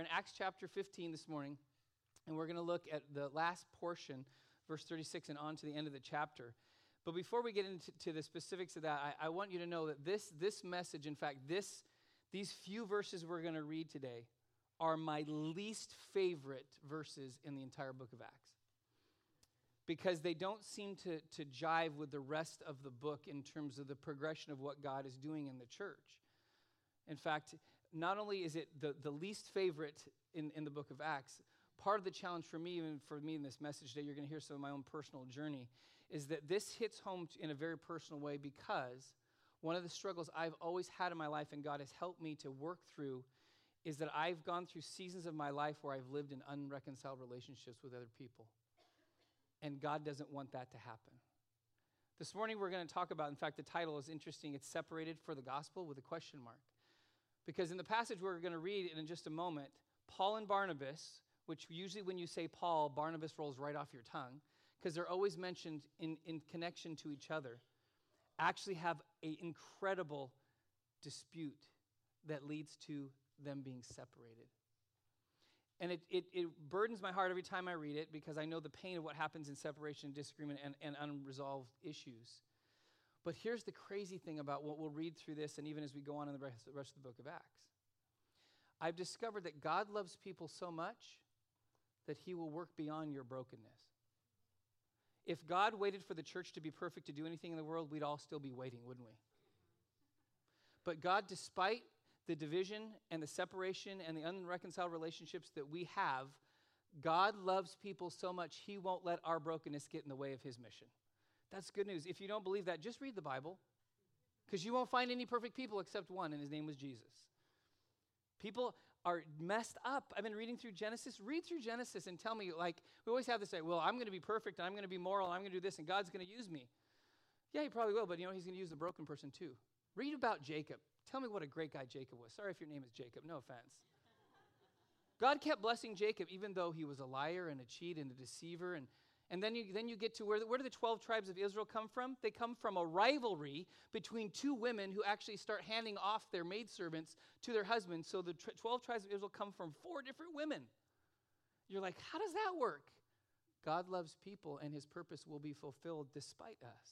in Acts chapter 15 this morning, and we're going to look at the last portion, verse 36, and on to the end of the chapter. But before we get into the specifics of that, I, I want you to know that this, this message, in fact, this, these few verses we're going to read today, are my least favorite verses in the entire book of Acts because they don't seem to, to jive with the rest of the book in terms of the progression of what God is doing in the church. In fact, not only is it the, the least favorite in, in the book of Acts, part of the challenge for me, even for me in this message today, you're going to hear some of my own personal journey, is that this hits home in a very personal way because one of the struggles I've always had in my life and God has helped me to work through is that I've gone through seasons of my life where I've lived in unreconciled relationships with other people. And God doesn't want that to happen. This morning we're going to talk about, in fact, the title is interesting. It's separated for the gospel with a question mark. Because in the passage we're going to read in just a moment, Paul and Barnabas, which usually when you say Paul, Barnabas rolls right off your tongue, because they're always mentioned in, in connection to each other, actually have an incredible dispute that leads to them being separated. And it, it, it, burdens my heart every time I read it because I know the pain of what happens in separation, disagreement, and, and unresolved issues. But here's the crazy thing about what we'll read through this, and even as we go on in the rest, the rest of the book of Acts. I've discovered that God loves people so much that he will work beyond your brokenness. If God waited for the church to be perfect to do anything in the world, we'd all still be waiting, wouldn't we? But God, despite the division and the separation and the unreconciled relationships that we have, God loves people so much, He won't let our brokenness get in the way of His mission. That's good news. If you don't believe that, just read the Bible because you won't find any perfect people except one, and His name was Jesus. People are messed up. I've been reading through Genesis. Read through Genesis and tell me, like, we always have this say, well, I'm going to be perfect and I'm going to be moral and I'm going to do this and God's going to use me. Yeah, He probably will, but you know, He's going to use the broken person too. Read about Jacob. Tell me what a great guy Jacob was. Sorry if your name is Jacob, no offense. God kept blessing Jacob even though he was a liar and a cheat and a deceiver. And, and then, you, then you get to where, where do the 12 tribes of Israel come from? They come from a rivalry between two women who actually start handing off their maidservants to their husbands. So the 12 tribes of Israel come from four different women. You're like, how does that work? God loves people and his purpose will be fulfilled despite us.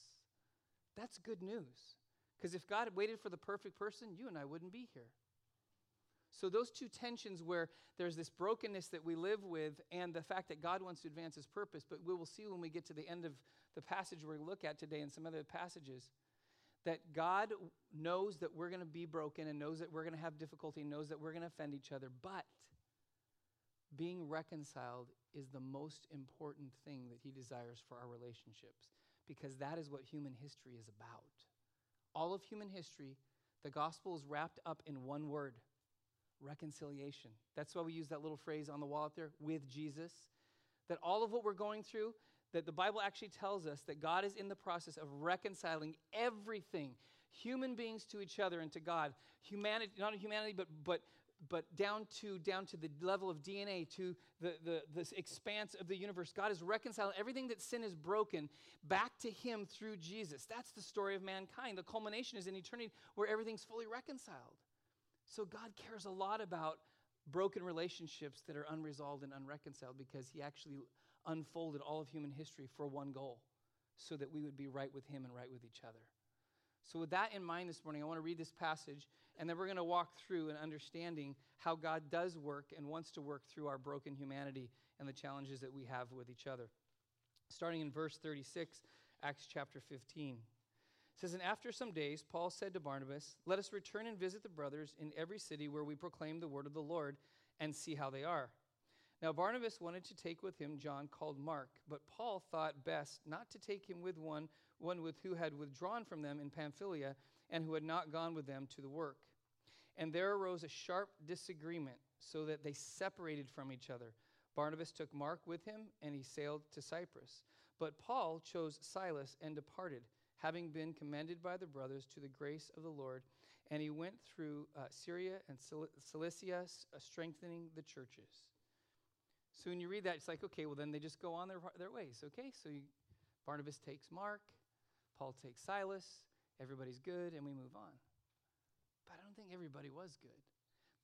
That's good news. Because if God had waited for the perfect person, you and I wouldn't be here. So, those two tensions where there's this brokenness that we live with and the fact that God wants to advance his purpose, but we will see when we get to the end of the passage we're look at today and some other passages that God knows that we're going to be broken and knows that we're going to have difficulty, and knows that we're going to offend each other, but being reconciled is the most important thing that he desires for our relationships because that is what human history is about. All of human history, the gospel is wrapped up in one word reconciliation. That's why we use that little phrase on the wall up there with Jesus. That all of what we're going through, that the Bible actually tells us that God is in the process of reconciling everything, human beings to each other and to God. Humanity, not humanity, but, but but down to down to the level of dna to the, the, the expanse of the universe god is reconciling everything that sin is broken back to him through jesus that's the story of mankind the culmination is in eternity where everything's fully reconciled so god cares a lot about broken relationships that are unresolved and unreconciled because he actually unfolded all of human history for one goal so that we would be right with him and right with each other so, with that in mind this morning, I want to read this passage, and then we're going to walk through an understanding how God does work and wants to work through our broken humanity and the challenges that we have with each other. Starting in verse 36, Acts chapter 15. Says, And after some days, Paul said to Barnabas, Let us return and visit the brothers in every city where we proclaim the word of the Lord and see how they are. Now, Barnabas wanted to take with him John called Mark, but Paul thought best not to take him with one one with who had withdrawn from them in Pamphylia and who had not gone with them to the work. And there arose a sharp disagreement, so that they separated from each other. Barnabas took Mark with him, and he sailed to Cyprus. But Paul chose Silas and departed, having been commended by the brothers to the grace of the Lord. And he went through uh, Syria and Cilicia, uh, strengthening the churches. So when you read that, it's like, okay, well, then they just go on their, their ways. Okay, so you, Barnabas takes Mark, Paul takes Silas, everybody's good, and we move on. But I don't think everybody was good.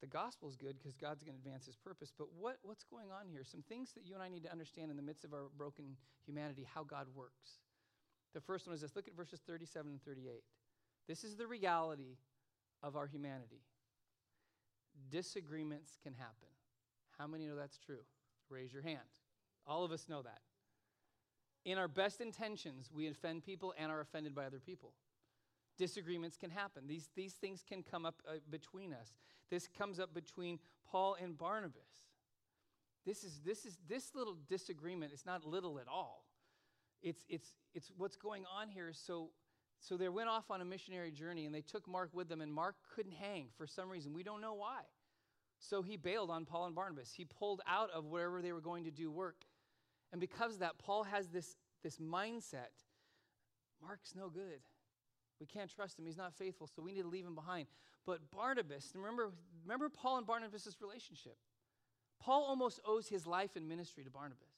the gospel is good because God's going to advance his purpose. But what, what's going on here? Some things that you and I need to understand in the midst of our broken humanity, how God works. The first one is this look at verses 37 and 38. This is the reality of our humanity. Disagreements can happen. How many know that's true? Raise your hand. All of us know that. In our best intentions, we offend people and are offended by other people. Disagreements can happen. These, these things can come up uh, between us. This comes up between Paul and Barnabas. This is this is this little disagreement is not little at all. It's it's it's what's going on here. so so they went off on a missionary journey and they took Mark with them and Mark couldn't hang for some reason. We don't know why. So he bailed on Paul and Barnabas. He pulled out of wherever they were going to do work. And because of that, Paul has this, this mindset Mark's no good. We can't trust him. He's not faithful, so we need to leave him behind. But Barnabas, remember, remember Paul and Barnabas' relationship. Paul almost owes his life and ministry to Barnabas.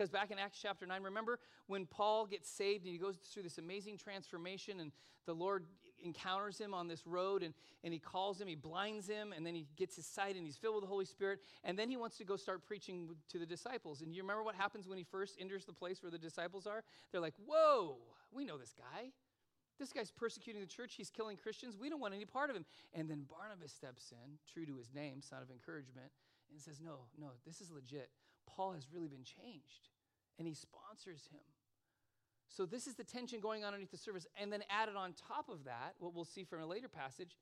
Because back in Acts chapter 9, remember when Paul gets saved and he goes through this amazing transformation and the Lord encounters him on this road and, and he calls him, he blinds him, and then he gets his sight and he's filled with the Holy Spirit. And then he wants to go start preaching to the disciples. And you remember what happens when he first enters the place where the disciples are? They're like, Whoa, we know this guy. This guy's persecuting the church. He's killing Christians. We don't want any part of him. And then Barnabas steps in, true to his name, son of encouragement, and says, No, no, this is legit. Paul has really been changed. And he sponsors him. So this is the tension going on underneath the surface. And then added on top of that, what we'll see from a later passage,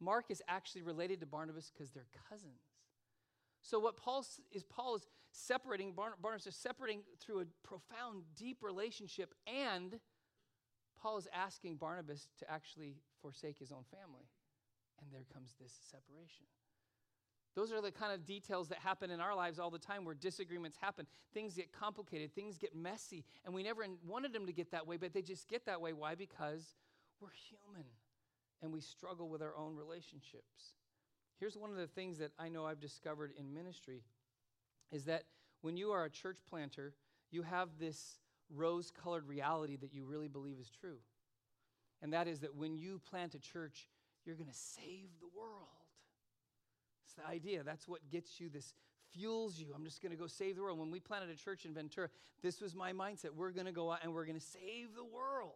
Mark is actually related to Barnabas because they're cousins. So what Paul is Paul is separating Barnabas is separating through a profound, deep relationship, and Paul is asking Barnabas to actually forsake his own family. And there comes this separation. Those are the kind of details that happen in our lives all the time where disagreements happen. Things get complicated, things get messy, and we never wanted them to get that way, but they just get that way. Why? Because we're human and we struggle with our own relationships. Here's one of the things that I know I've discovered in ministry is that when you are a church planter, you have this rose colored reality that you really believe is true. And that is that when you plant a church, you're going to save the world. The idea. That's what gets you this, fuels you. I'm just going to go save the world. When we planted a church in Ventura, this was my mindset. We're going to go out and we're going to save the world.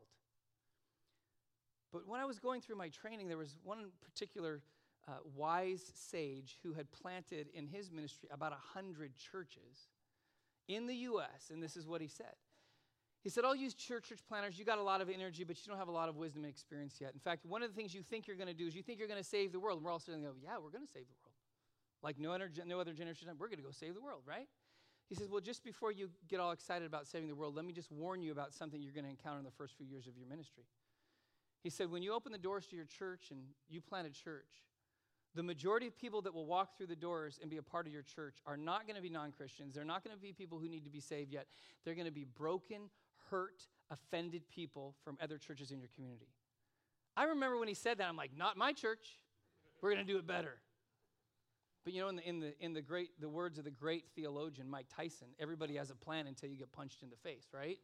But when I was going through my training, there was one particular uh, wise sage who had planted in his ministry about a hundred churches in the U.S., and this is what he said. He said, I'll use church, church planters. You got a lot of energy, but you don't have a lot of wisdom and experience yet. In fact, one of the things you think you're going to do is you think you're going to save the world. And we're all sitting there, yeah, we're going to save the world. Like no other, no other generation, we're going to go save the world, right? He says, well, just before you get all excited about saving the world, let me just warn you about something you're going to encounter in the first few years of your ministry. He said, when you open the doors to your church and you plant a church, the majority of people that will walk through the doors and be a part of your church are not going to be non Christians. They're not going to be people who need to be saved yet. They're going to be broken, hurt, offended people from other churches in your community. I remember when he said that, I'm like, not my church. We're going to do it better. But you know, in the, in the, in the great, the words of the great theologian Mike Tyson, everybody has a plan until you get punched in the face, right?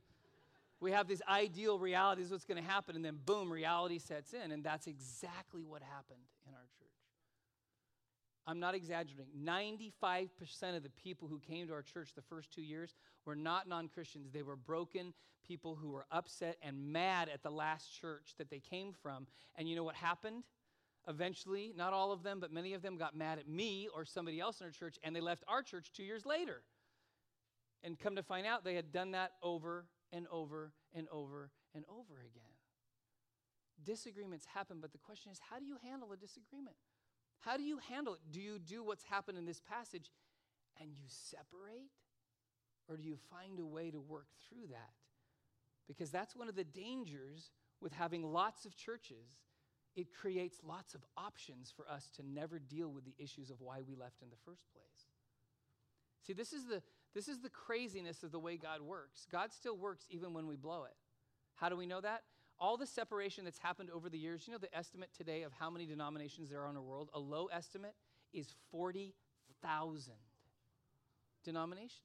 we have this ideal reality, is what's going to happen, and then boom, reality sets in. And that's exactly what happened in our church. I'm not exaggerating. 95% of the people who came to our church the first two years were not non Christians. They were broken people who were upset and mad at the last church that they came from. And you know what happened? Eventually, not all of them, but many of them got mad at me or somebody else in our church, and they left our church two years later. And come to find out, they had done that over and over and over and over again. Disagreements happen, but the question is how do you handle a disagreement? How do you handle it? Do you do what's happened in this passage and you separate? Or do you find a way to work through that? Because that's one of the dangers with having lots of churches. It creates lots of options for us to never deal with the issues of why we left in the first place. See, this is the, this is the craziness of the way God works. God still works even when we blow it. How do we know that? all the separation that's happened over the years, you know the estimate today of how many denominations there are in the world? A low estimate is 40,000 denominations.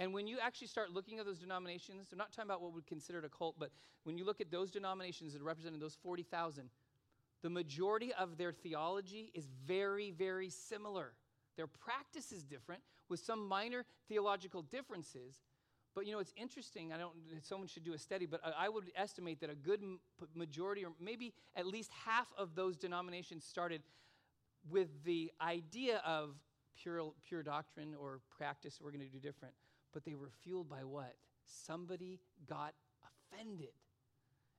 And when you actually start looking at those denominations, I'm not talking about what we consider a cult, but when you look at those denominations that represent those 40,000, The majority of their theology is very, very similar. Their practice is different with some minor theological differences. But you know, it's interesting. I don't, someone should do a study, but I would estimate that a good majority, or maybe at least half of those denominations started with the idea of pure, pure doctrine or practice we're going to do different. But they were fueled by what? Somebody got offended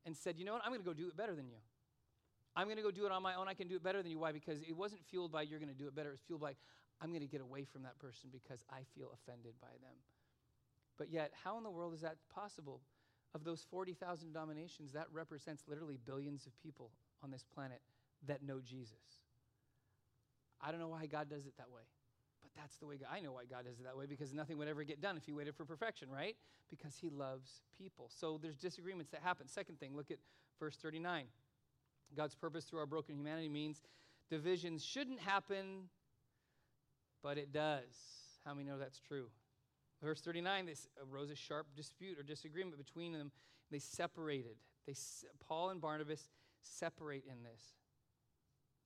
and said, you know what? I'm going to go do it better than you. I'm going to go do it on my own. I can do it better than you. Why? Because it wasn't fueled by you're going to do it better. It was fueled by I'm going to get away from that person because I feel offended by them. But yet, how in the world is that possible? Of those 40,000 denominations, that represents literally billions of people on this planet that know Jesus. I don't know why God does it that way, but that's the way God, I know why God does it that way because nothing would ever get done if He waited for perfection, right? Because He loves people. So there's disagreements that happen. Second thing, look at verse 39. God's purpose through our broken humanity means divisions shouldn't happen, but it does. How many know that's true? Verse 39, this arose a sharp dispute or disagreement between them. They separated. They, Paul and Barnabas separate in this.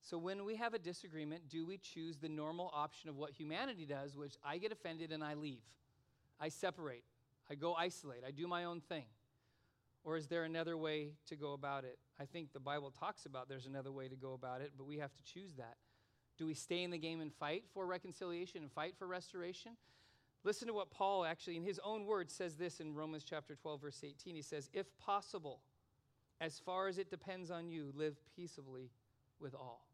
So when we have a disagreement, do we choose the normal option of what humanity does, which I get offended and I leave? I separate. I go isolate. I do my own thing. Or is there another way to go about it? I think the Bible talks about there's another way to go about it, but we have to choose that. Do we stay in the game and fight for reconciliation and fight for restoration? Listen to what Paul actually, in his own words, says this in Romans chapter 12, verse 18. He says, If possible, as far as it depends on you, live peaceably with all.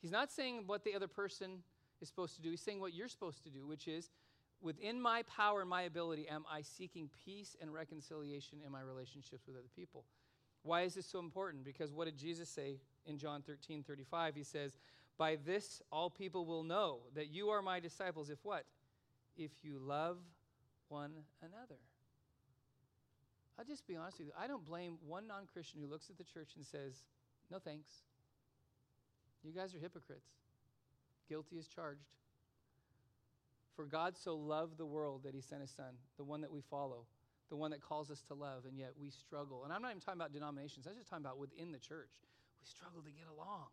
He's not saying what the other person is supposed to do. He's saying what you're supposed to do, which is within my power and my ability, am I seeking peace and reconciliation in my relationships with other people? Why is this so important? Because what did Jesus say in John 13 35? He says, By this all people will know that you are my disciples, if what? If you love one another. I'll just be honest with you. I don't blame one non Christian who looks at the church and says, No thanks. You guys are hypocrites. Guilty as charged. For God so loved the world that he sent his son, the one that we follow, the one that calls us to love, and yet we struggle. And I'm not even talking about denominations, I'm just talking about within the church. We struggle to get along.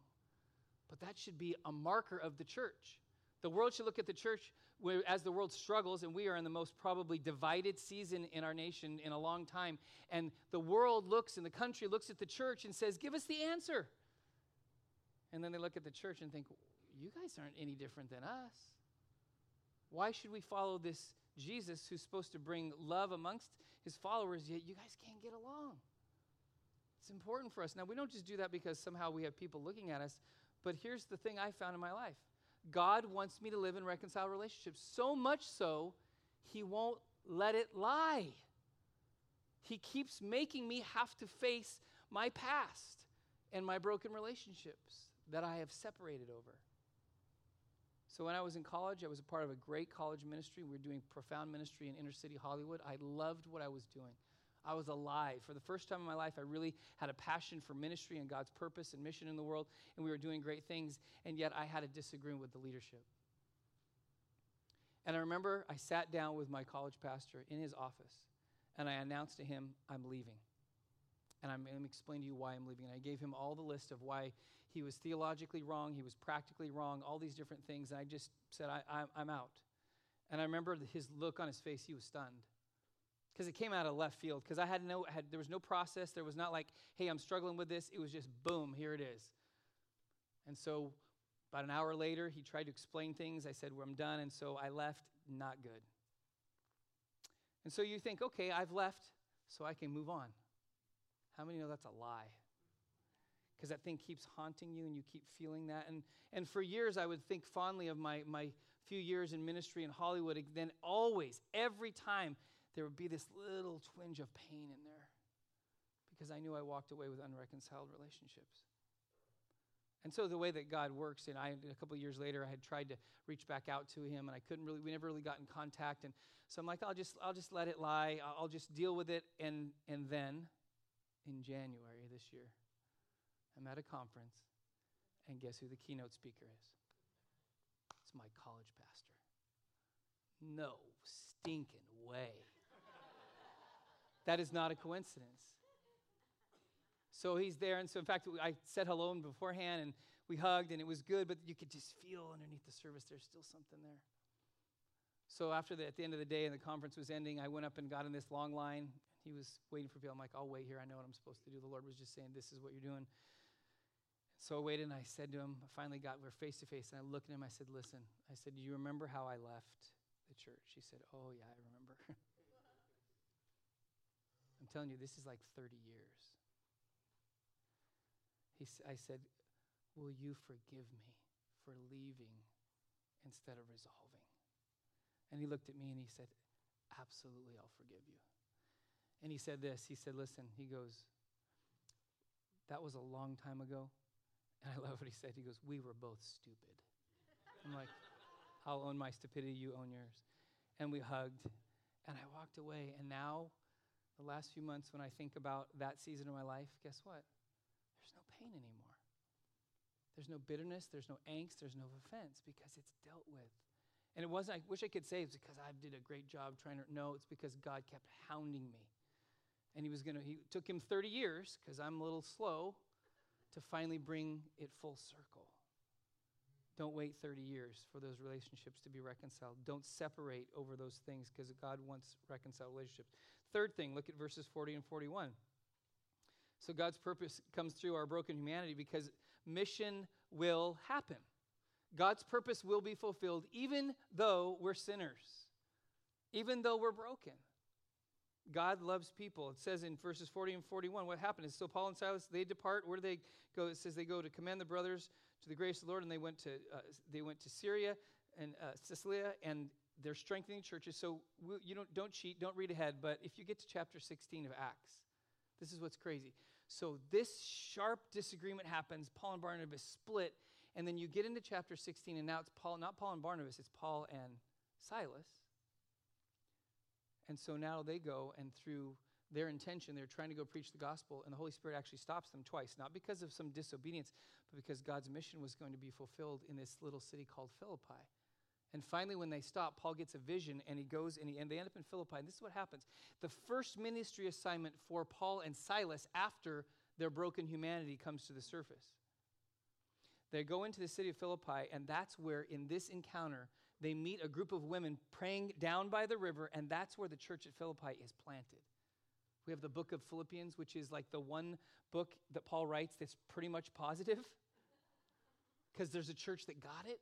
But that should be a marker of the church. The world should look at the church as the world struggles, and we are in the most probably divided season in our nation in a long time. And the world looks and the country looks at the church and says, Give us the answer. And then they look at the church and think, You guys aren't any different than us. Why should we follow this Jesus who's supposed to bring love amongst his followers, yet you guys can't get along? It's important for us. Now, we don't just do that because somehow we have people looking at us, but here's the thing I found in my life God wants me to live in reconciled relationships, so much so, he won't let it lie. He keeps making me have to face my past and my broken relationships that I have separated over. So when I was in college, I was a part of a great college ministry. We were doing profound ministry in inner city Hollywood. I loved what I was doing. I was alive. For the first time in my life, I really had a passion for ministry and God's purpose and mission in the world, and we were doing great things, and yet I had a disagreement with the leadership. And I remember I sat down with my college pastor in his office, and I announced to him, I'm leaving. And I'm going to explain to you why I'm leaving. And I gave him all the list of why he was theologically wrong, he was practically wrong, all these different things. And I just said, I, am out. And I remember his look on his face, he was stunned. Because it came out of left field. Because I had no, had, there was no process. There was not like, hey, I'm struggling with this. It was just boom, here it is. And so about an hour later, he tried to explain things. I said, well, I'm done. And so I left, not good. And so you think, okay, I've left, so I can move on. How many know that's a lie? Because that thing keeps haunting you and you keep feeling that. And, and for years, I would think fondly of my, my few years in ministry in Hollywood. And then always, every time, there would be this little twinge of pain in there because I knew I walked away with unreconciled relationships. And so the way that God works, and I a couple years later, I had tried to reach back out to him, and I couldn't really. We never really got in contact, and so I'm like, I'll just, I'll just let it lie. I'll just deal with it, and and then, in January this year, I'm at a conference, and guess who the keynote speaker is? It's my college pastor. No stinking way. that is not a coincidence. So he's there, and so in fact, I said hello beforehand, and we hugged, and it was good, but you could just feel underneath the service there's still something there. So after the, at the end of the day and the conference was ending, I went up and got in this long line. He was waiting for people. I'm like, I'll wait here. I know what I'm supposed to do. The Lord was just saying, this is what you're doing. So I waited and I said to him, I finally got, we're face to face, and I looked at him, I said, listen, I said, do you remember how I left the church? He said, oh yeah, I remember. I'm telling you, this is like 30 years. He, I said, will you forgive me for leaving instead of resolving? And he looked at me and he said, absolutely, I'll forgive you. And he said this, he said, listen, he goes, that was a long time ago. And I love what he said. He goes, We were both stupid. I'm like, I'll own my stupidity, you own yours. And we hugged, and I walked away. And now, the last few months, when I think about that season of my life, guess what? There's no pain anymore. There's no bitterness, there's no angst, there's no offense because it's dealt with. And it wasn't, I wish I could say it's because I did a great job trying to, no, it's because God kept hounding me. And he was going to, he took him 30 years because I'm a little slow to finally bring it full circle. Don't wait 30 years for those relationships to be reconciled. Don't separate over those things because God wants reconciled relationships. Third thing, look at verses 40 and 41. So God's purpose comes through our broken humanity because mission will happen. God's purpose will be fulfilled even though we're sinners, even though we're broken. God loves people. It says in verses 40 and 41 what happened is so Paul and Silas they depart. Where do they go? It says they go to commend the brothers to the grace of the Lord, and they went to uh, they went to Syria and uh, Cilicia, and they're strengthening churches. So we, you don't don't cheat, don't read ahead. But if you get to chapter 16 of Acts, this is what's crazy. So this sharp disagreement happens. Paul and Barnabas split, and then you get into chapter 16, and now it's Paul, not Paul and Barnabas, it's Paul and Silas and so now they go, and through their intention, they're trying to go preach the gospel, and the Holy Spirit actually stops them twice, not because of some disobedience, but because God's mission was going to be fulfilled in this little city called Philippi. And finally, when they stop, Paul gets a vision and he goes and, he, and they end up in Philippi. And this is what happens. The first ministry assignment for Paul and Silas after their broken humanity comes to the surface. They go into the city of Philippi, and that's where, in this encounter, they meet a group of women praying down by the river, and that's where the church at Philippi is planted. We have the book of Philippians, which is like the one book that Paul writes that's pretty much positive because there's a church that got it.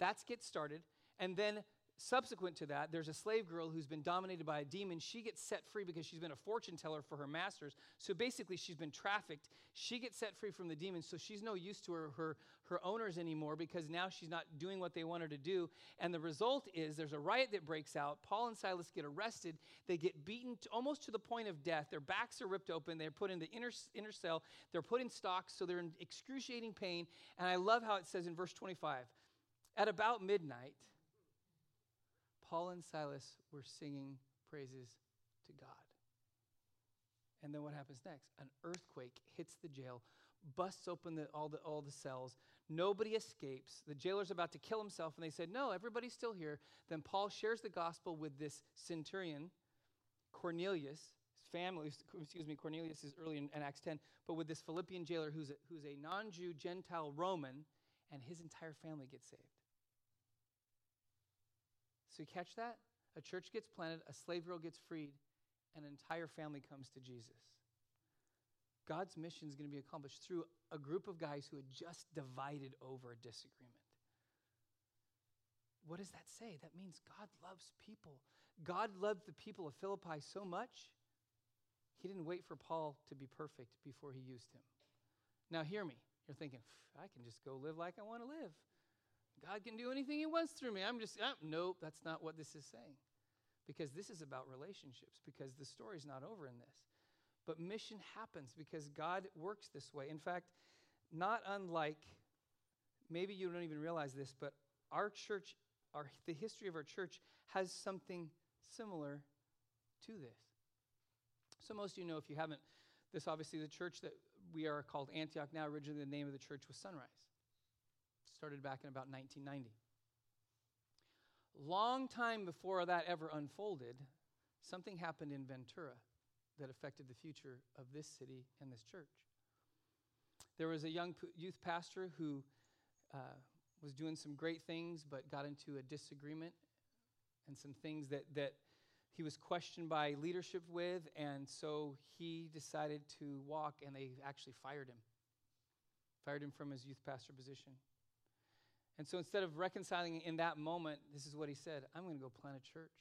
That's get started. And then subsequent to that, there's a slave girl who's been dominated by a demon. She gets set free because she's been a fortune teller for her masters. So basically, she's been trafficked. She gets set free from the demon, so she's no use to her, her, her owners anymore because now she's not doing what they want her to do. And the result is there's a riot that breaks out. Paul and Silas get arrested. They get beaten to, almost to the point of death. Their backs are ripped open. They're put in the inner, inner cell. They're put in stocks, so they're in excruciating pain. And I love how it says in verse 25 At about midnight, Paul and Silas were singing praises to God. And then what happens next? An earthquake hits the jail, busts open the, all, the, all the cells. Nobody escapes. The jailer's about to kill himself, and they said, No, everybody's still here. Then Paul shares the gospel with this centurion, Cornelius. His family, excuse me, Cornelius is early in, in Acts 10, but with this Philippian jailer who's a, who's a non Jew, Gentile Roman, and his entire family gets saved. So you catch that? A church gets planted, a slave girl gets freed, and an entire family comes to Jesus. God's mission is going to be accomplished through a group of guys who had just divided over a disagreement. What does that say? That means God loves people. God loved the people of Philippi so much, he didn't wait for Paul to be perfect before he used him. Now, hear me. You're thinking, I can just go live like I want to live. God can do anything He wants through me. I'm just, oh, nope, that's not what this is saying. Because this is about relationships, because the story's not over in this. But mission happens because God works this way. In fact, not unlike, maybe you don't even realize this, but our church, our, the history of our church has something similar to this. So, most of you know, if you haven't, this obviously the church that we are called Antioch now, originally the name of the church was Sunrise started back in about 1990. Long time before that ever unfolded, something happened in Ventura that affected the future of this city and this church. There was a young p- youth pastor who uh, was doing some great things, but got into a disagreement and some things that, that he was questioned by leadership with, and so he decided to walk, and they actually fired him. Fired him from his youth pastor position. And so instead of reconciling in that moment, this is what he said I'm going to go plant a church,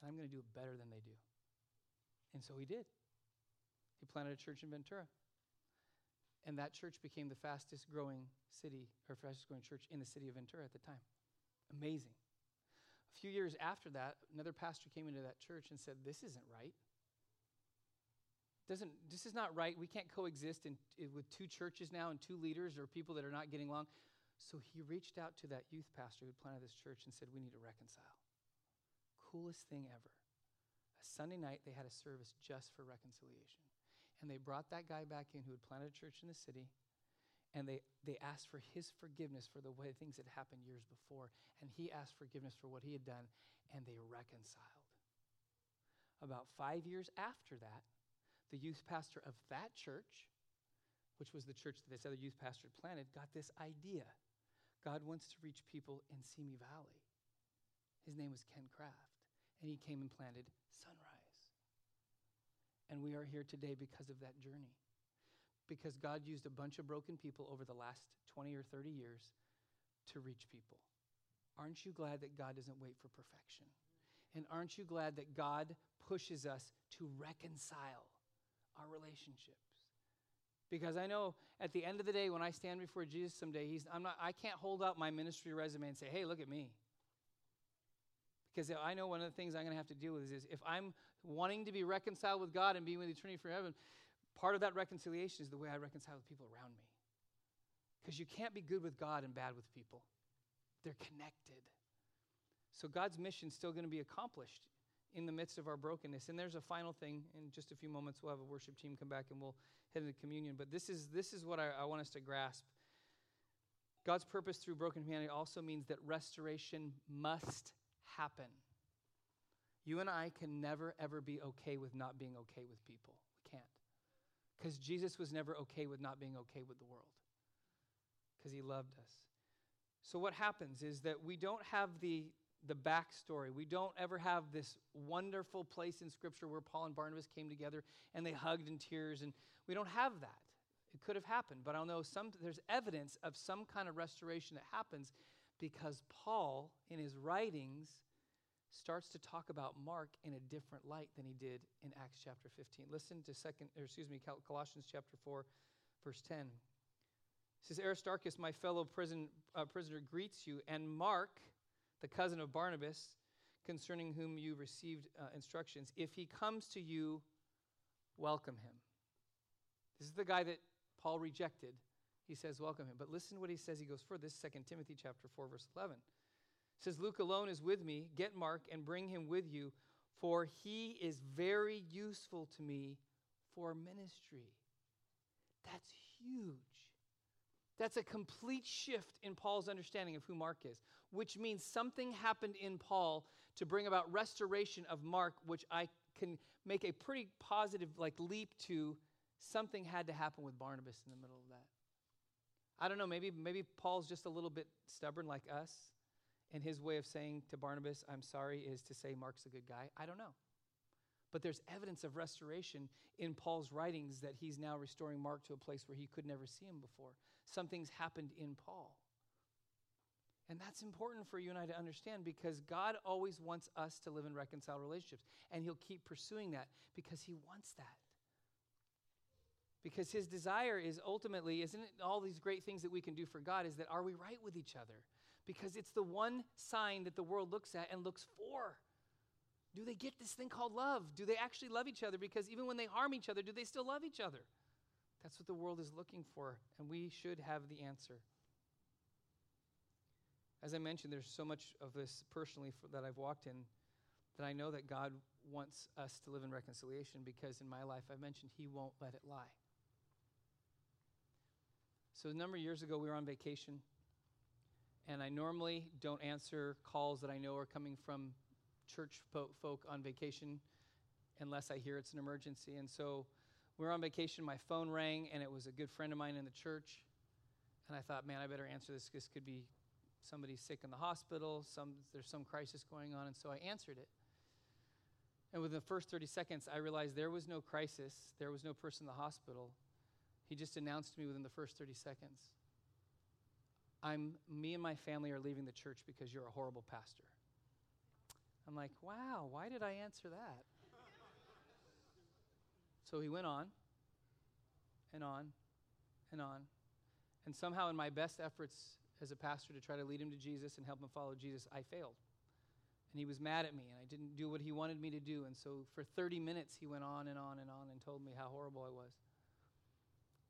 and I'm going to do it better than they do. And so he did. He planted a church in Ventura. And that church became the fastest growing city, or fastest growing church in the city of Ventura at the time. Amazing. A few years after that, another pastor came into that church and said, This isn't right. Doesn't, this is not right. We can't coexist in, with two churches now and two leaders or people that are not getting along. So he reached out to that youth pastor who planted this church and said, We need to reconcile. Coolest thing ever. A Sunday night, they had a service just for reconciliation. And they brought that guy back in who had planted a church in the city. And they, they asked for his forgiveness for the way things had happened years before. And he asked forgiveness for what he had done. And they reconciled. About five years after that, the youth pastor of that church, which was the church that this other youth pastor had planted, got this idea. God wants to reach people in Simi Valley. His name was Ken Kraft. And he came and planted Sunrise. And we are here today because of that journey. Because God used a bunch of broken people over the last 20 or 30 years to reach people. Aren't you glad that God doesn't wait for perfection? And aren't you glad that God pushes us to reconcile our relationships? Because I know at the end of the day, when I stand before Jesus someday, he's, I'm not, I can't hold out my ministry resume and say, hey, look at me. Because I know one of the things I'm going to have to deal with is, if I'm wanting to be reconciled with God and be with eternity for heaven, part of that reconciliation is the way I reconcile with people around me. Because you can't be good with God and bad with people, they're connected. So God's mission is still going to be accomplished in the midst of our brokenness. And there's a final thing. In just a few moments, we'll have a worship team come back and we'll head into communion. But this is, this is what I, I want us to grasp. God's purpose through broken humanity also means that restoration must happen. You and I can never, ever be okay with not being okay with people. We can't. Because Jesus was never okay with not being okay with the world, because he loved us. So, what happens is that we don't have the, the backstory. We don't ever have this wonderful place in Scripture where Paul and Barnabas came together and they hugged in tears, and we don't have that. It could have happened, but I'll know some, there's evidence of some kind of restoration that happens because Paul, in his writings, starts to talk about Mark in a different light than he did in Acts chapter 15. Listen to second, or excuse me, Colossians chapter 4, verse 10. It says, Aristarchus, my fellow prison, uh, prisoner, greets you, and Mark, the cousin of Barnabas, concerning whom you received uh, instructions. If he comes to you, welcome him. This is the guy that Paul rejected. He says, welcome him. But listen to what he says. He goes further. This is 2 Timothy chapter 4, verse 11 says, Luke alone is with me. Get Mark and bring him with you, for he is very useful to me for ministry. That's huge. That's a complete shift in Paul's understanding of who Mark is, which means something happened in Paul to bring about restoration of Mark, which I can make a pretty positive like leap to something had to happen with Barnabas in the middle of that. I don't know, maybe maybe Paul's just a little bit stubborn like us and his way of saying to Barnabas, I'm sorry, is to say Mark's a good guy. I don't know. But there's evidence of restoration in Paul's writings that he's now restoring Mark to a place where he could never see him before. Something's happened in Paul. And that's important for you and I to understand because God always wants us to live in reconciled relationships. And He'll keep pursuing that because He wants that. Because His desire is ultimately, isn't it all these great things that we can do for God, is that are we right with each other? because it's the one sign that the world looks at and looks for. Do they get this thing called love? Do they actually love each other? Because even when they harm each other, do they still love each other? That's what the world is looking for, and we should have the answer. As I mentioned, there's so much of this personally for, that I've walked in that I know that God wants us to live in reconciliation because in my life, I mentioned He won't let it lie. So, a number of years ago, we were on vacation and I normally don't answer calls that I know are coming from church folk on vacation unless I hear it's an emergency. And so we were on vacation. My phone rang, and it was a good friend of mine in the church. And I thought, man, I better answer this. This could be somebody sick in the hospital. Some there's some crisis going on, and so I answered it. And within the first 30 seconds, I realized there was no crisis. There was no person in the hospital. He just announced to me within the first 30 seconds, I'm me and my family are leaving the church because you're a horrible pastor. I'm like, wow, why did I answer that? So he went on and on and on. And somehow, in my best efforts as a pastor to try to lead him to Jesus and help him follow Jesus, I failed. And he was mad at me, and I didn't do what he wanted me to do. And so, for 30 minutes, he went on and on and on and told me how horrible I was.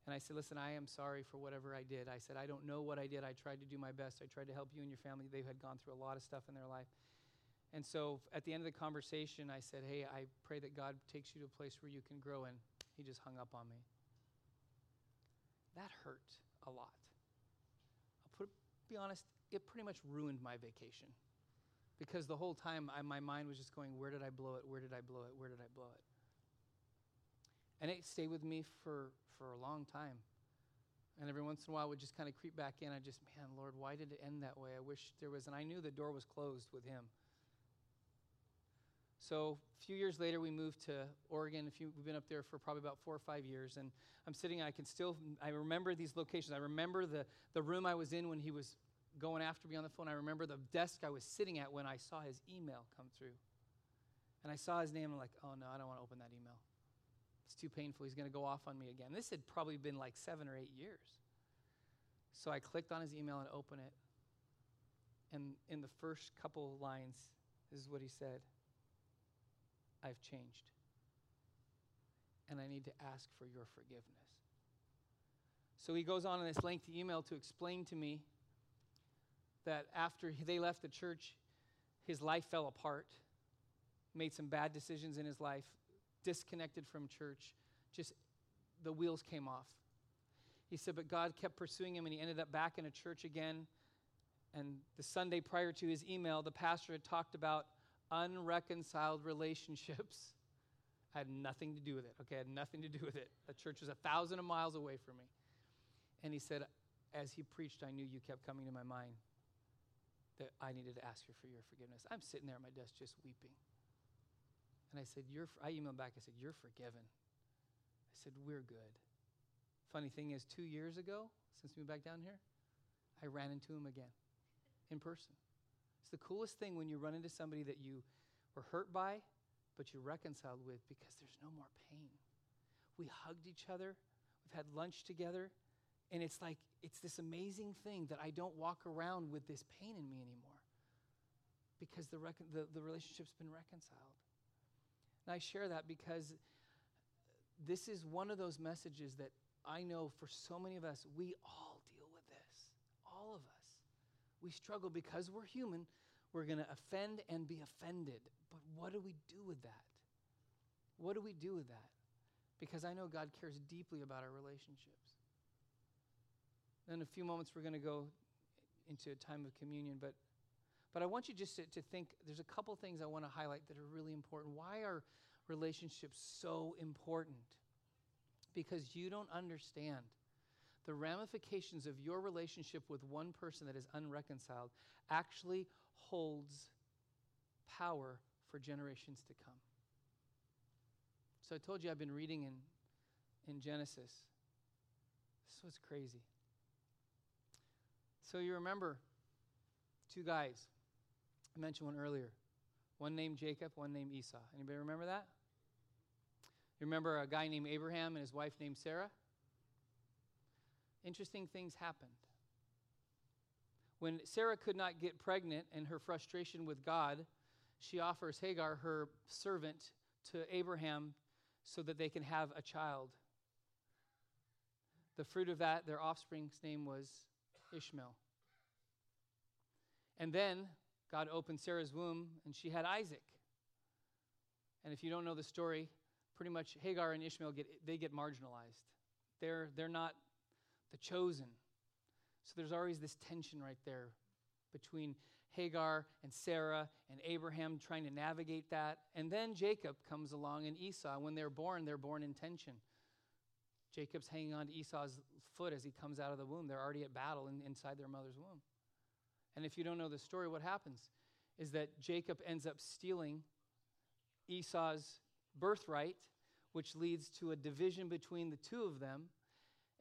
And I said, Listen, I am sorry for whatever I did. I said, I don't know what I did. I tried to do my best. I tried to help you and your family. They had gone through a lot of stuff in their life. And so at the end of the conversation, I said, Hey, I pray that God takes you to a place where you can grow. And he just hung up on me. That hurt a lot. I'll put, be honest, it pretty much ruined my vacation. Because the whole time I, my mind was just going, Where did I blow it? Where did I blow it? Where did I blow it? And it stayed with me for, for a long time. And every once in a while, it would just kind of creep back in. I just, man, Lord, why did it end that way? I wish there was, and I knew the door was closed with him. So a few years later, we moved to Oregon. Few, we've been up there for probably about four or five years. And I'm sitting, I can still, I remember these locations. I remember the, the room I was in when he was going after me on the phone. I remember the desk I was sitting at when I saw his email come through. And I saw his name. And I'm like, oh no, I don't want to open that email. It's too painful. He's going to go off on me again. This had probably been like seven or eight years. So I clicked on his email and opened it. And in the first couple lines, this is what he said. I've changed. And I need to ask for your forgiveness. So he goes on in this lengthy email to explain to me that after they left the church, his life fell apart, made some bad decisions in his life, disconnected from church, just the wheels came off. He said, but God kept pursuing him, and he ended up back in a church again. And the Sunday prior to his email, the pastor had talked about unreconciled relationships. I had nothing to do with it. Okay, I had nothing to do with it. The church was a thousand miles away from me. And he said, as he preached, I knew you kept coming to my mind that I needed to ask you for your forgiveness. I'm sitting there at my desk just weeping. And I said, You're, I emailed back, I said, You're forgiven. I said, We're good. Funny thing is, two years ago, since we moved back down here, I ran into him again in person. It's the coolest thing when you run into somebody that you were hurt by, but you reconciled with because there's no more pain. We hugged each other, we've had lunch together, and it's like, it's this amazing thing that I don't walk around with this pain in me anymore because the, recon- the, the relationship's been reconciled. And I share that because this is one of those messages that I know for so many of us, we all deal with this. All of us. We struggle because we're human. We're going to offend and be offended. But what do we do with that? What do we do with that? Because I know God cares deeply about our relationships. In a few moments, we're going to go into a time of communion, but, but I want you just to, to think there's a couple things I want to highlight that are really important. Why are relationships so important? Because you don't understand the ramifications of your relationship with one person that is unreconciled actually holds power for generations to come. So I told you I've been reading in, in Genesis. This was crazy. So you remember two guys. I mentioned one earlier. One named Jacob, one named Esau. Anybody remember that? You remember a guy named Abraham and his wife named Sarah? Interesting things happened. When Sarah could not get pregnant and her frustration with God, she offers Hagar, her servant, to Abraham so that they can have a child. The fruit of that, their offspring's name was Ishmael. And then God opened Sarah's womb and she had Isaac. And if you don't know the story, pretty much Hagar and Ishmael get they get marginalized. They're they're not the chosen. So there's always this tension right there between Hagar and Sarah and Abraham trying to navigate that. And then Jacob comes along and Esau. When they're born, they're born in tension. Jacob's hanging on to Esau's foot as he comes out of the womb. They're already at battle in, inside their mother's womb. And if you don't know the story, what happens is that Jacob ends up stealing Esau's birthright, which leads to a division between the two of them.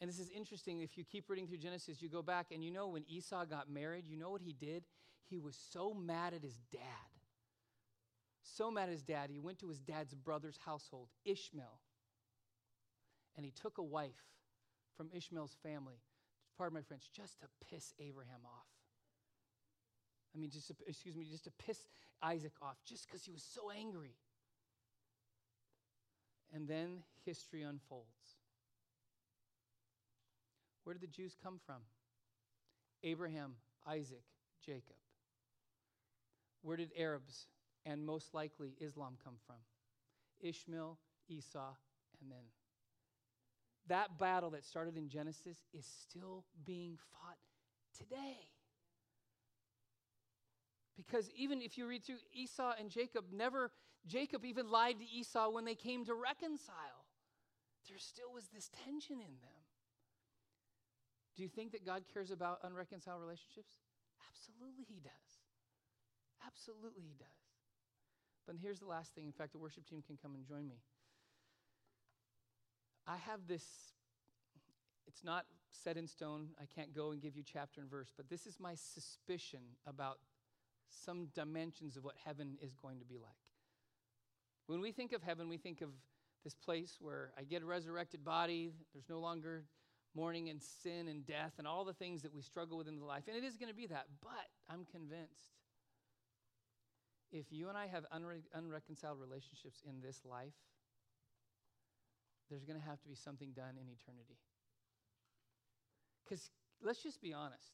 And this is interesting. If you keep reading through Genesis, you go back and you know when Esau got married, you know what he did? He was so mad at his dad. So mad at his dad, he went to his dad's brother's household, Ishmael, and he took a wife from Ishmael's family, pardon my French, just to piss Abraham off. I mean, just to, excuse me, just to piss Isaac off, just because he was so angry. And then history unfolds. Where did the Jews come from? Abraham, Isaac, Jacob. Where did Arabs and most likely Islam come from? Ishmael, Esau, and then that battle that started in Genesis is still being fought today. Because even if you read through Esau and Jacob, never, Jacob even lied to Esau when they came to reconcile. There still was this tension in them. Do you think that God cares about unreconciled relationships? Absolutely, He does. Absolutely, He does. But here's the last thing. In fact, the worship team can come and join me. I have this, it's not set in stone. I can't go and give you chapter and verse, but this is my suspicion about some dimensions of what heaven is going to be like. When we think of heaven, we think of this place where I get a resurrected body, there's no longer mourning and sin and death and all the things that we struggle with in the life. And it is going to be that. But I'm convinced if you and I have unre- unreconciled relationships in this life, there's going to have to be something done in eternity. Because let's just be honest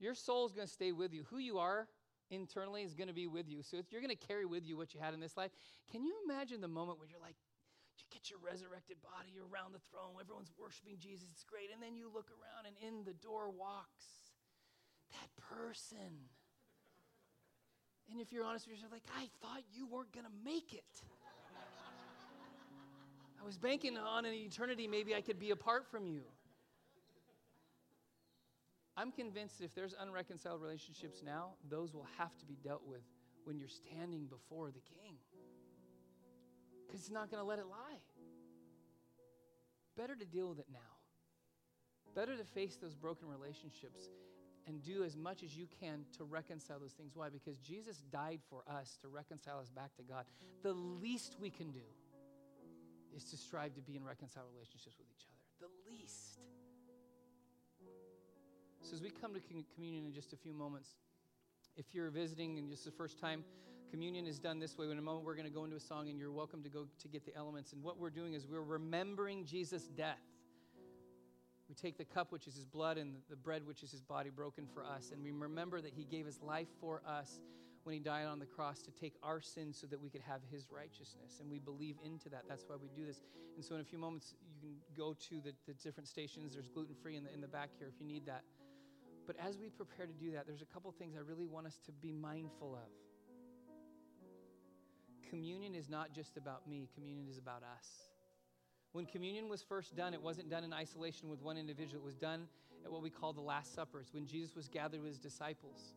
your soul is going to stay with you. Who you are internally is going to be with you. So you're going to carry with you what you had in this life. Can you imagine the moment when you're like, you get your resurrected body, around the throne, everyone's worshiping Jesus, it's great. And then you look around and in the door walks that person. And if you're honest with yourself, like, I thought you weren't going to make it. I was banking on an eternity, maybe I could be apart from you. I'm convinced that if there's unreconciled relationships now, those will have to be dealt with when you're standing before the king. Because he's not going to let it lie. Better to deal with it now. Better to face those broken relationships and do as much as you can to reconcile those things. Why? Because Jesus died for us to reconcile us back to God. The least we can do is to strive to be in reconciled relationships with each other. The least. So, as we come to communion in just a few moments, if you're visiting and just the first time, communion is done this way. In a moment, we're going to go into a song, and you're welcome to go to get the elements. And what we're doing is we're remembering Jesus' death. We take the cup, which is his blood, and the bread, which is his body broken for us. And we remember that he gave his life for us when he died on the cross to take our sins so that we could have his righteousness. And we believe into that. That's why we do this. And so, in a few moments, you can go to the, the different stations. There's gluten free in the, in the back here if you need that. But as we prepare to do that, there's a couple things I really want us to be mindful of. Communion is not just about me, communion is about us. When communion was first done, it wasn't done in isolation with one individual. It was done at what we call the Last Supper. When Jesus was gathered with his disciples.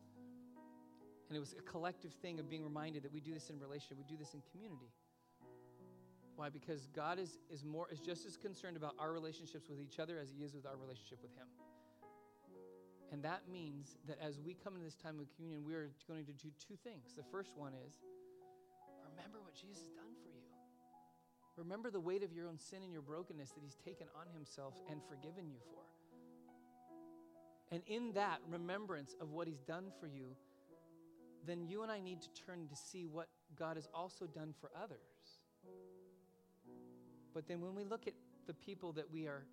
And it was a collective thing of being reminded that we do this in relationship, we do this in community. Why? Because God is, is, more, is just as concerned about our relationships with each other as he is with our relationship with him. And that means that as we come into this time of communion, we are going to do two things. The first one is remember what Jesus has done for you. Remember the weight of your own sin and your brokenness that he's taken on himself and forgiven you for. And in that remembrance of what he's done for you, then you and I need to turn to see what God has also done for others. But then when we look at the people that we are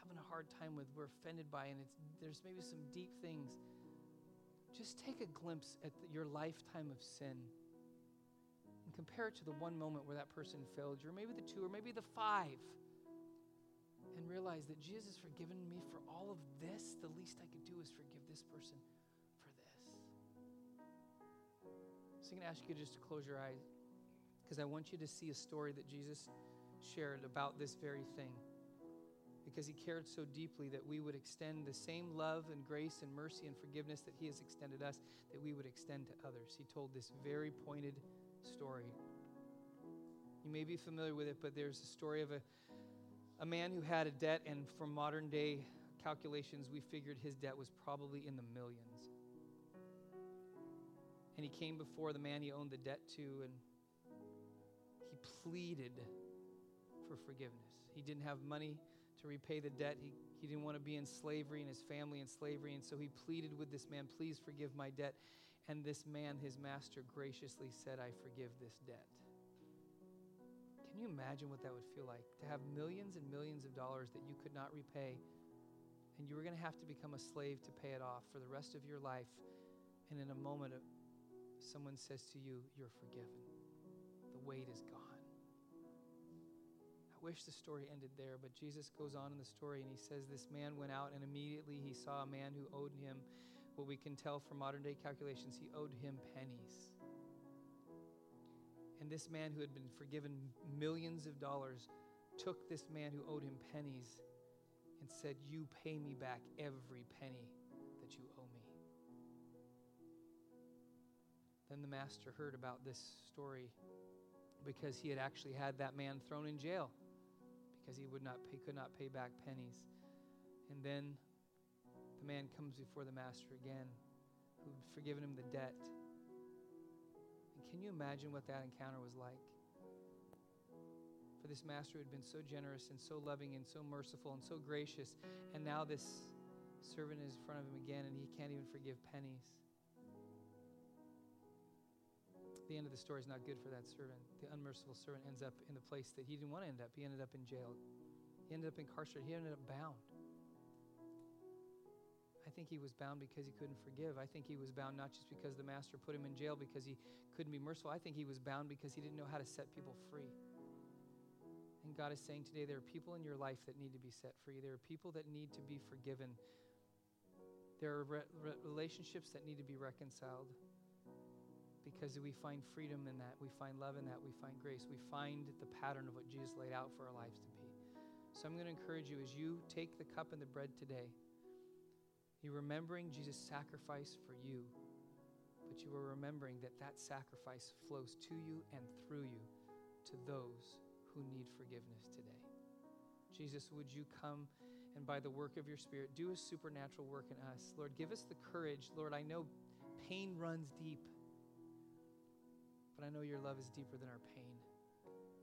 having a hard time with, we're offended by, and there's maybe some deep things, just take a glimpse at the, your lifetime of sin compare it to the one moment where that person failed you, or maybe the two, or maybe the five, and realize that Jesus has forgiven me for all of this. The least I could do is forgive this person for this. So I'm going to ask you just to close your eyes because I want you to see a story that Jesus shared about this very thing. because he cared so deeply that we would extend the same love and grace and mercy and forgiveness that he has extended us, that we would extend to others. He told this very pointed story. You may be familiar with it, but there's a story of a, a man who had a debt, and from modern day calculations, we figured his debt was probably in the millions. And he came before the man he owed the debt to, and he pleaded for forgiveness. He didn't have money to repay the debt. He, he didn't want to be in slavery and his family in slavery. And so he pleaded with this man, Please forgive my debt. And this man, his master, graciously said, I forgive this debt. Can you imagine what that would feel like? To have millions and millions of dollars that you could not repay, and you were going to have to become a slave to pay it off for the rest of your life. And in a moment, uh, someone says to you, You're forgiven. The weight is gone. I wish the story ended there, but Jesus goes on in the story and he says, This man went out and immediately he saw a man who owed him, what we can tell from modern day calculations, he owed him pennies. And this man who had been forgiven millions of dollars took this man who owed him pennies and said, You pay me back every penny that you owe me. Then the master heard about this story because he had actually had that man thrown in jail because he would not could not pay back pennies. And then the man comes before the master again, who'd forgiven him the debt. And can you imagine what that encounter was like? For this master who had been so generous and so loving and so merciful and so gracious, and now this servant is in front of him again and he can't even forgive pennies. The end of the story is not good for that servant. The unmerciful servant ends up in the place that he didn't want to end up. He ended up in jail. He ended up incarcerated. He ended up bound. I think he was bound because he couldn't forgive. I think he was bound not just because the master put him in jail because he couldn't be merciful. I think he was bound because he didn't know how to set people free. And God is saying today there are people in your life that need to be set free. There are people that need to be forgiven. There are re- re- relationships that need to be reconciled because we find freedom in that. We find love in that. We find grace. We find the pattern of what Jesus laid out for our lives to be. So I'm going to encourage you as you take the cup and the bread today, you're remembering Jesus' sacrifice for you, but you are remembering that that sacrifice flows to you and through you to those who need forgiveness today. Jesus, would you come and by the work of your Spirit, do a supernatural work in us? Lord, give us the courage. Lord, I know pain runs deep. But I know your love is deeper than our pain.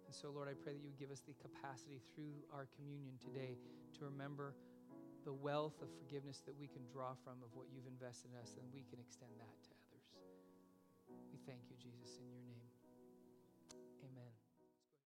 And so, Lord, I pray that you would give us the capacity through our communion today to remember the wealth of forgiveness that we can draw from of what you've invested in us, and we can extend that to others. We thank you, Jesus, in your name.